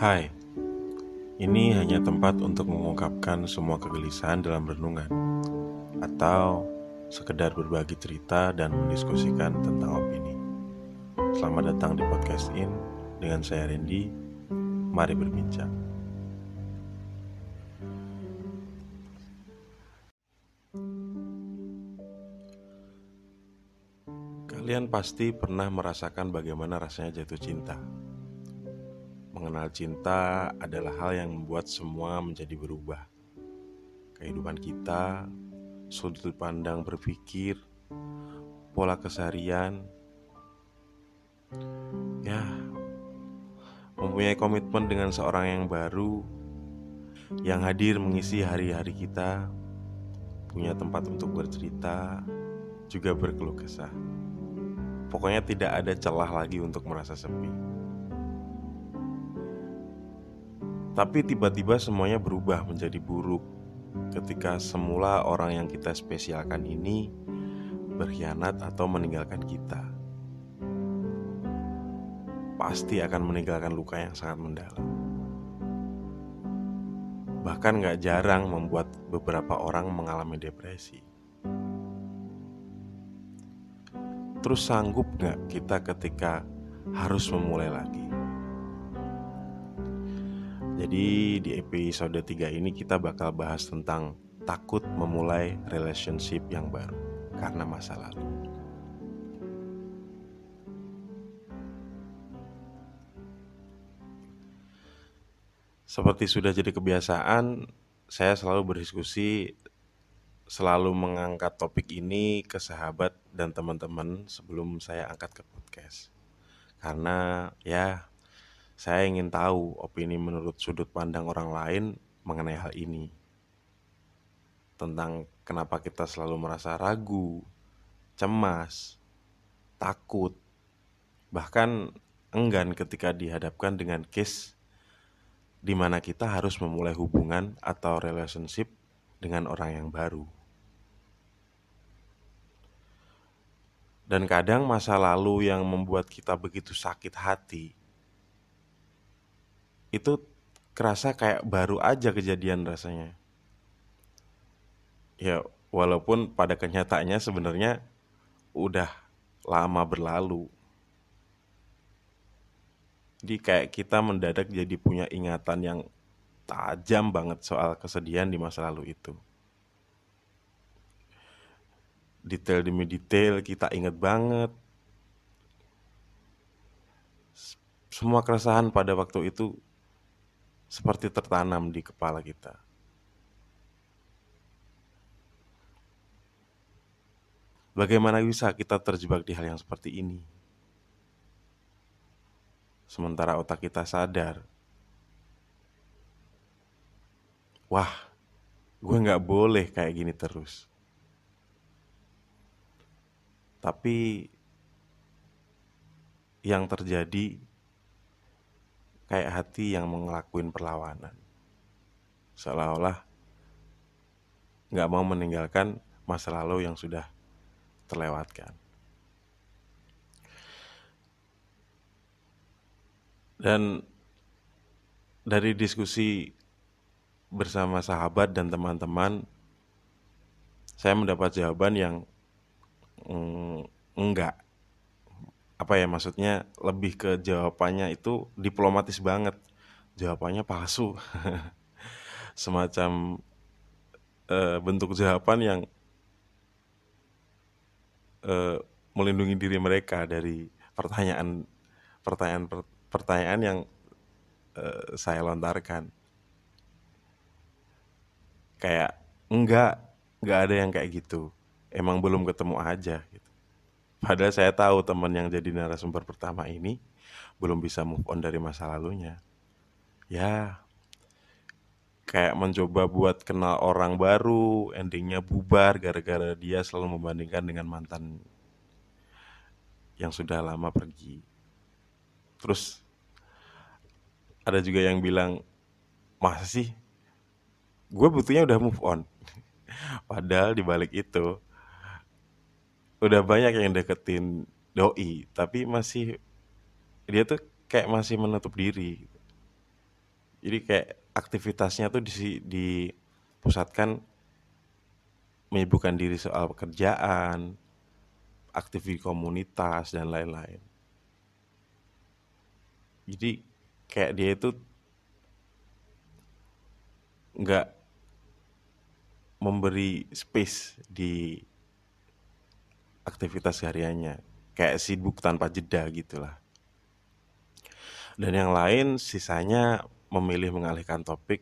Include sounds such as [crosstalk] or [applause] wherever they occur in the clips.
Hai, ini hanya tempat untuk mengungkapkan semua kegelisahan dalam renungan Atau sekedar berbagi cerita dan mendiskusikan tentang opini. Selamat datang di Podcast In dengan saya Randy. Mari berbincang. Kalian pasti pernah merasakan bagaimana rasanya jatuh cinta Mengenal cinta adalah hal yang membuat semua menjadi berubah. Kehidupan kita, sudut pandang berpikir, pola keseharian, ya, mempunyai komitmen dengan seorang yang baru yang hadir mengisi hari-hari kita, punya tempat untuk bercerita, juga berkeluh kesah. Pokoknya tidak ada celah lagi untuk merasa sepi. Tapi tiba-tiba semuanya berubah menjadi buruk ketika semula orang yang kita spesialkan ini berkhianat atau meninggalkan kita. Pasti akan meninggalkan luka yang sangat mendalam. Bahkan gak jarang membuat beberapa orang mengalami depresi. Terus sanggup gak kita ketika harus memulai lagi? Jadi di episode 3 ini kita bakal bahas tentang takut memulai relationship yang baru karena masa lalu. Seperti sudah jadi kebiasaan, saya selalu berdiskusi selalu mengangkat topik ini ke sahabat dan teman-teman sebelum saya angkat ke podcast. Karena ya saya ingin tahu opini menurut sudut pandang orang lain mengenai hal ini. Tentang kenapa kita selalu merasa ragu, cemas, takut, bahkan enggan ketika dihadapkan dengan case di mana kita harus memulai hubungan atau relationship dengan orang yang baru. Dan kadang masa lalu yang membuat kita begitu sakit hati itu kerasa kayak baru aja kejadian rasanya. Ya, walaupun pada kenyataannya sebenarnya udah lama berlalu. Jadi kayak kita mendadak jadi punya ingatan yang tajam banget soal kesedihan di masa lalu itu. Detail demi detail kita inget banget. Semua keresahan pada waktu itu seperti tertanam di kepala kita. Bagaimana bisa kita terjebak di hal yang seperti ini? Sementara otak kita sadar, wah, gue gak boleh kayak gini terus. Tapi yang terjadi kayak hati yang ngelakuin perlawanan. Seolah-olah nggak mau meninggalkan masa lalu yang sudah terlewatkan. Dan dari diskusi bersama sahabat dan teman-teman, saya mendapat jawaban yang mm, enggak apa ya maksudnya lebih ke jawabannya itu diplomatis banget. Jawabannya palsu. [laughs] Semacam uh, bentuk jawaban yang uh, melindungi diri mereka dari pertanyaan pertanyaan pertanyaan yang uh, saya lontarkan. Kayak enggak enggak ada yang kayak gitu. Emang belum ketemu aja gitu Padahal saya tahu teman yang jadi narasumber pertama ini belum bisa move on dari masa lalunya. Ya, kayak mencoba buat kenal orang baru, endingnya bubar gara-gara dia selalu membandingkan dengan mantan yang sudah lama pergi. Terus ada juga yang bilang, masa sih? Gue butuhnya udah move on. [laughs] Padahal dibalik itu udah banyak yang deketin doi tapi masih dia tuh kayak masih menutup diri Jadi kayak aktivitasnya tuh di dipusatkan menyibukkan diri soal pekerjaan, aktif di komunitas dan lain-lain. Jadi kayak dia itu nggak memberi space di aktivitas hariannya kayak sibuk tanpa jeda gitulah. Dan yang lain sisanya memilih mengalihkan topik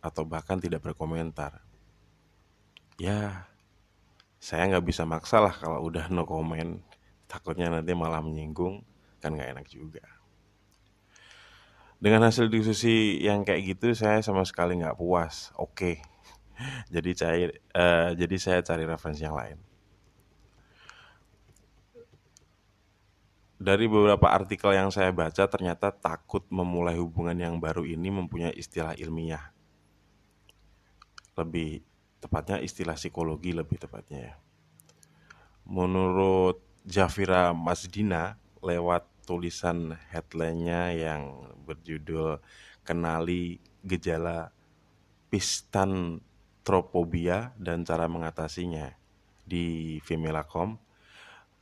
atau bahkan tidak berkomentar. Ya saya nggak bisa maksa lah kalau udah no comment. Takutnya nanti malah menyinggung kan nggak enak juga. Dengan hasil diskusi yang kayak gitu saya sama sekali nggak puas. Oke. [laughs] Jadi cair uh, jadi saya cari referensi yang lain dari beberapa artikel yang saya baca ternyata takut memulai hubungan yang baru ini mempunyai istilah ilmiah lebih tepatnya istilah psikologi lebih tepatnya ya. Menurut Jafira Masdina lewat tulisan headline-nya yang berjudul Kenali Gejala Pistantropobia dan Cara Mengatasinya di Femilacom.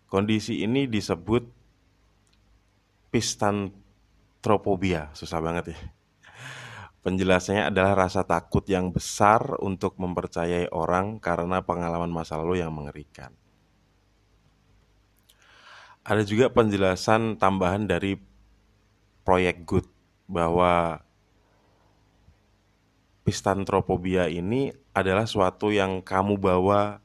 Kondisi ini disebut pistantropobia, susah banget ya. Penjelasannya adalah rasa takut yang besar untuk mempercayai orang karena pengalaman masa lalu yang mengerikan. Ada juga penjelasan tambahan dari proyek Good bahwa pistantropobia ini adalah suatu yang kamu bawa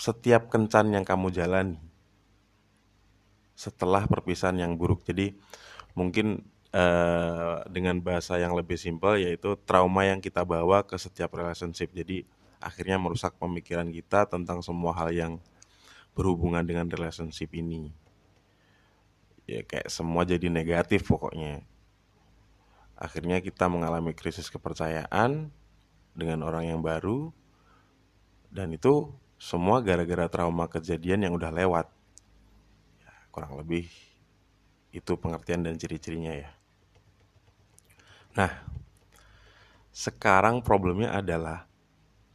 setiap kencan yang kamu jalani setelah perpisahan yang buruk. Jadi mungkin uh, dengan bahasa yang lebih simpel yaitu trauma yang kita bawa ke setiap relationship. Jadi akhirnya merusak pemikiran kita tentang semua hal yang berhubungan dengan relationship ini. Ya kayak semua jadi negatif pokoknya. Akhirnya kita mengalami krisis kepercayaan dengan orang yang baru dan itu semua gara-gara trauma kejadian yang udah lewat. Kurang lebih itu pengertian dan ciri-cirinya ya. Nah, sekarang problemnya adalah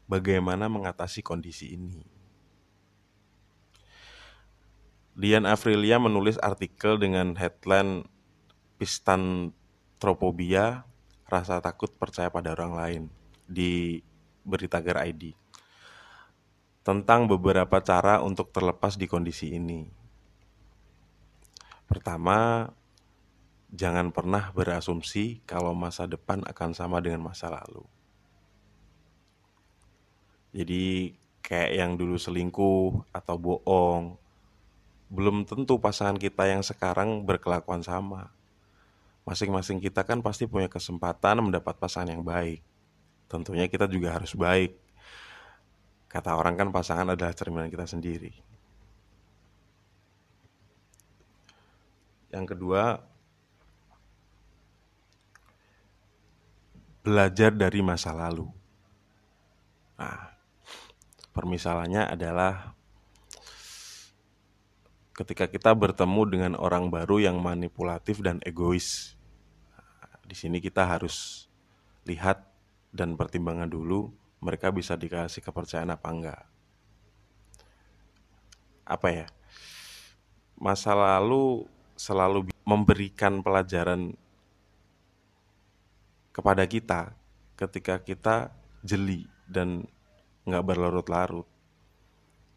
bagaimana mengatasi kondisi ini. Dian Afrilia menulis artikel dengan headline Pistantropobia, rasa takut percaya pada orang lain di Beritagar ID tentang beberapa cara untuk terlepas di kondisi ini. Pertama, jangan pernah berasumsi kalau masa depan akan sama dengan masa lalu. Jadi kayak yang dulu selingkuh atau bohong, belum tentu pasangan kita yang sekarang berkelakuan sama. Masing-masing kita kan pasti punya kesempatan mendapat pasangan yang baik. Tentunya kita juga harus baik. Kata orang kan pasangan adalah cerminan kita sendiri. Yang kedua, belajar dari masa lalu. Nah, permisalannya adalah ketika kita bertemu dengan orang baru yang manipulatif dan egois. Nah, di sini kita harus lihat dan pertimbangan dulu mereka bisa dikasih kepercayaan apa enggak. Apa ya? Masa lalu selalu memberikan pelajaran kepada kita ketika kita jeli dan nggak berlarut-larut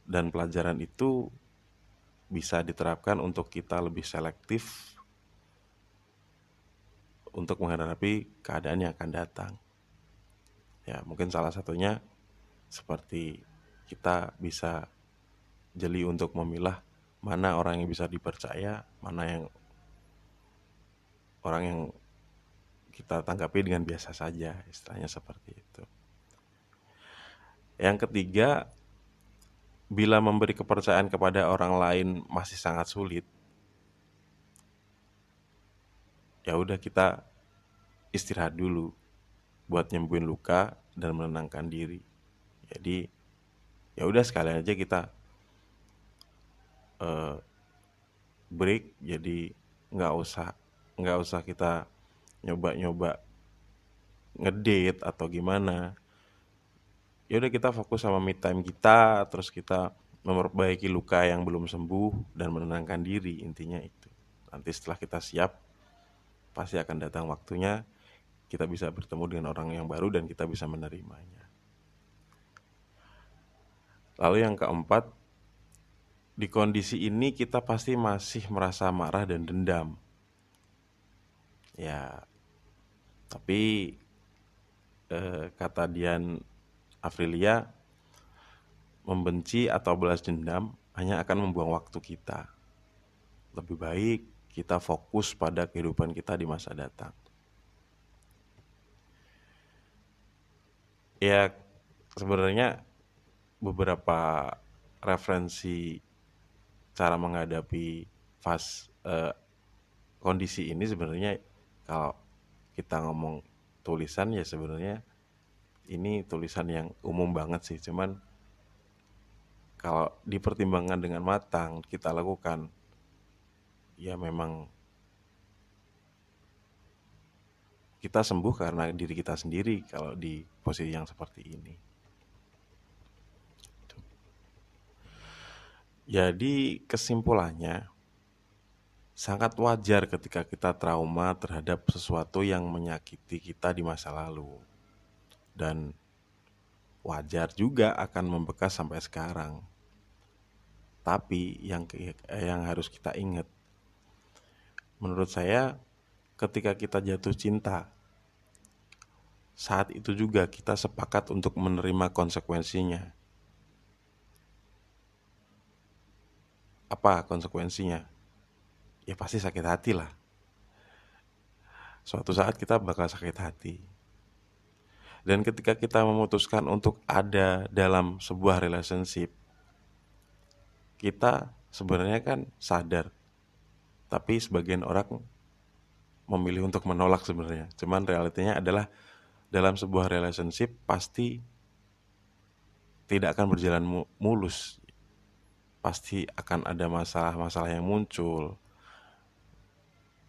dan pelajaran itu bisa diterapkan untuk kita lebih selektif untuk menghadapi keadaan yang akan datang. Ya, mungkin salah satunya seperti kita bisa jeli untuk memilah mana orang yang bisa dipercaya, mana yang orang yang kita tanggapi dengan biasa saja, istilahnya seperti itu. Yang ketiga, bila memberi kepercayaan kepada orang lain masih sangat sulit, ya udah kita istirahat dulu buat nyembuhin luka dan menenangkan diri. Jadi ya udah sekalian aja kita uh, break jadi nggak usah nggak usah kita nyoba-nyoba ngedate atau gimana. Ya udah kita fokus sama me time kita terus kita memperbaiki luka yang belum sembuh dan menenangkan diri intinya itu. Nanti setelah kita siap pasti akan datang waktunya kita bisa bertemu dengan orang yang baru dan kita bisa menerimanya. Lalu yang keempat di kondisi ini kita pasti masih merasa marah dan dendam ya tapi eh, kata Dian Afrilia membenci atau balas dendam hanya akan membuang waktu kita. Lebih baik kita fokus pada kehidupan kita di masa datang. Ya, sebenarnya beberapa referensi cara menghadapi fase eh, kondisi ini sebenarnya kalau kita ngomong tulisan ya sebenarnya ini tulisan yang umum banget sih cuman kalau dipertimbangkan dengan matang kita lakukan ya memang kita sembuh karena diri kita sendiri kalau di posisi yang seperti ini. Jadi kesimpulannya sangat wajar ketika kita trauma terhadap sesuatu yang menyakiti kita di masa lalu. Dan wajar juga akan membekas sampai sekarang. Tapi yang yang harus kita ingat menurut saya ketika kita jatuh cinta saat itu juga kita sepakat untuk menerima konsekuensinya. Apa konsekuensinya? ya pasti sakit hati lah. Suatu saat kita bakal sakit hati. Dan ketika kita memutuskan untuk ada dalam sebuah relationship, kita sebenarnya kan sadar. Tapi sebagian orang memilih untuk menolak sebenarnya. Cuman realitinya adalah dalam sebuah relationship pasti tidak akan berjalan mulus. Pasti akan ada masalah-masalah yang muncul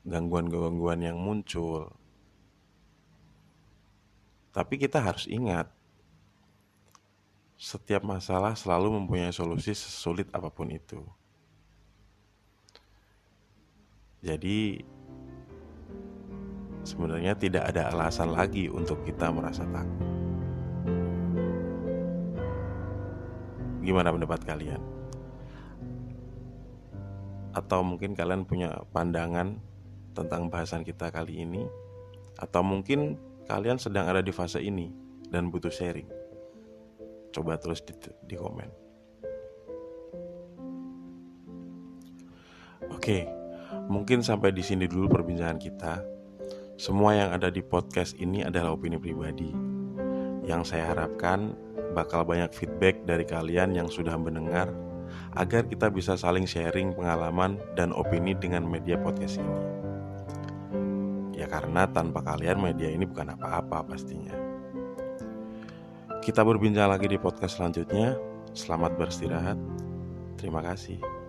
gangguan-gangguan yang muncul. Tapi kita harus ingat, setiap masalah selalu mempunyai solusi sesulit apa pun itu. Jadi, sebenarnya tidak ada alasan lagi untuk kita merasa takut. Gimana pendapat kalian? Atau mungkin kalian punya pandangan tentang bahasan kita kali ini atau mungkin kalian sedang ada di fase ini dan butuh sharing. Coba tulis di, di komen. Oke, mungkin sampai di sini dulu perbincangan kita. Semua yang ada di podcast ini adalah opini pribadi. Yang saya harapkan bakal banyak feedback dari kalian yang sudah mendengar agar kita bisa saling sharing pengalaman dan opini dengan media podcast ini. Ya karena tanpa kalian media ini bukan apa-apa pastinya. Kita berbincang lagi di podcast selanjutnya. Selamat beristirahat. Terima kasih.